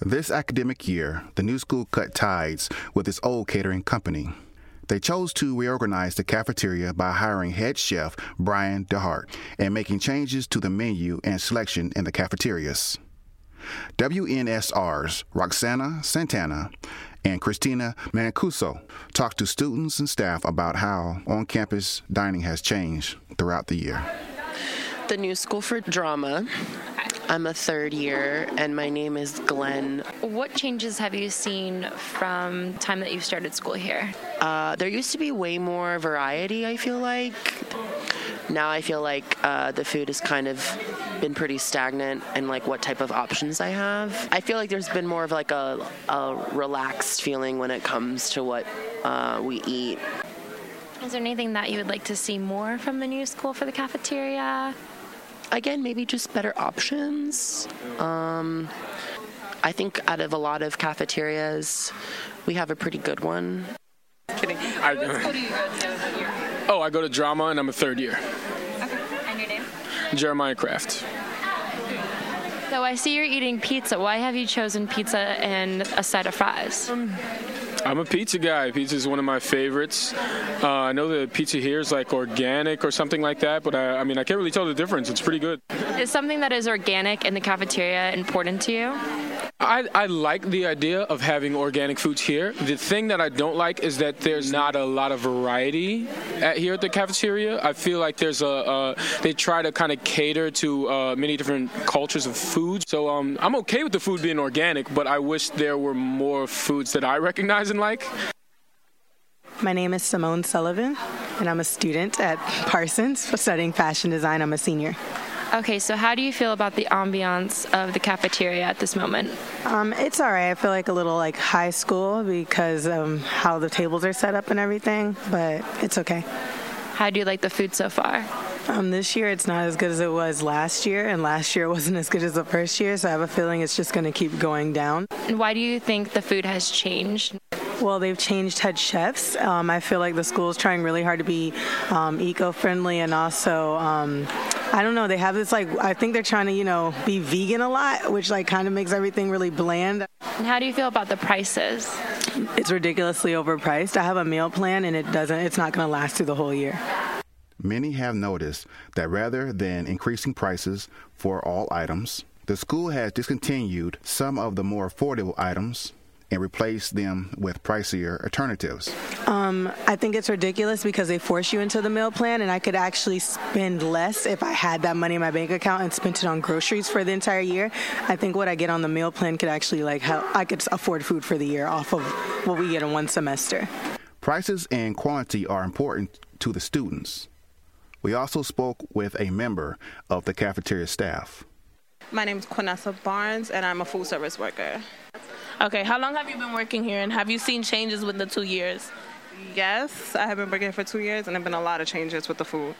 This academic year, the new school cut ties with its old catering company. They chose to reorganize the cafeteria by hiring head chef Brian DeHart and making changes to the menu and selection in the cafeterias. WNSR's Roxana Santana and Christina Mancuso talked to students and staff about how on campus dining has changed throughout the year. The new school for drama. I'm a third year, and my name is Glenn. What changes have you seen from time that you started school here? Uh, there used to be way more variety. I feel like now I feel like uh, the food has kind of been pretty stagnant and like what type of options I have. I feel like there's been more of like a, a relaxed feeling when it comes to what uh, we eat. Is there anything that you would like to see more from the new school for the cafeteria? Again, maybe just better options. Um, I think out of a lot of cafeterias, we have a pretty good one. Kidding. I, what school do you go to? Oh, I go to drama and I'm a third year. Okay. And your name? Jeremiah Kraft. So I see you're eating pizza. Why have you chosen pizza and a side of fries? Um, I'm a pizza guy. Pizza is one of my favorites. Uh, I know the pizza here is like organic or something like that, but I, I mean, I can't really tell the difference. It's pretty good. Is something that is organic in the cafeteria important to you? I, I, like the idea of having organic foods here. The thing that I don't like is that there's not a lot of variety at, here at the cafeteria. I feel like there's a, they try to kind of cater to uh, many different cultures of food. So um, I'm okay with the food being organic, but I wish there were more foods that I recognize and like. My name is Simone Sullivan, and I'm a student at Parsons studying fashion design. I'm a senior. Okay, so how do you feel about the ambiance of the cafeteria at this moment? Um, it's all right. I feel like a little like high school because um, how the tables are set up and everything, but it's okay. How do you like the food so far? Um, this year it's not as good as it was last year, and last year wasn't as good as the first year, so I have a feeling it's just going to keep going down. And why do you think the food has changed? Well, they've changed head chefs. Um, I feel like the school is trying really hard to be um, eco-friendly and also, um, I don't know, they have this like, I think they're trying to, you know, be vegan a lot, which like kind of makes everything really bland. And how do you feel about the prices? It's ridiculously overpriced. I have a meal plan and it doesn't, it's not going to last through the whole year. Many have noticed that rather than increasing prices for all items, the school has discontinued some of the more affordable items and replace them with pricier alternatives? Um, I think it's ridiculous because they force you into the meal plan, and I could actually spend less if I had that money in my bank account and spent it on groceries for the entire year. I think what I get on the meal plan could actually like help. I could afford food for the year off of what we get in one semester. Prices and quantity are important to the students. We also spoke with a member of the cafeteria staff. My name is Quinessa Barnes, and I'm a food service worker. Okay, how long have you been working here, and have you seen changes with the two years? Yes, I have been working for two years, and there have been a lot of changes with the food.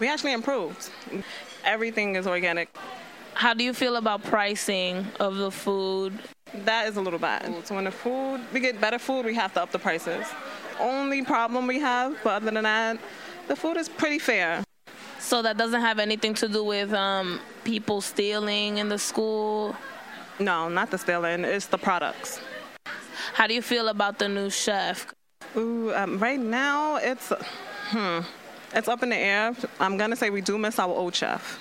We actually improved. Everything is organic. How do you feel about pricing of the food? That is a little bad. So when the food, we get better food, we have to up the prices. Only problem we have, but other than that, the food is pretty fair. So that doesn't have anything to do with um, people stealing in the school? No, not the stealing. It's the products. How do you feel about the new chef? Ooh, um, right now it's hmm, it's up in the air. I'm gonna say we do miss our old chef.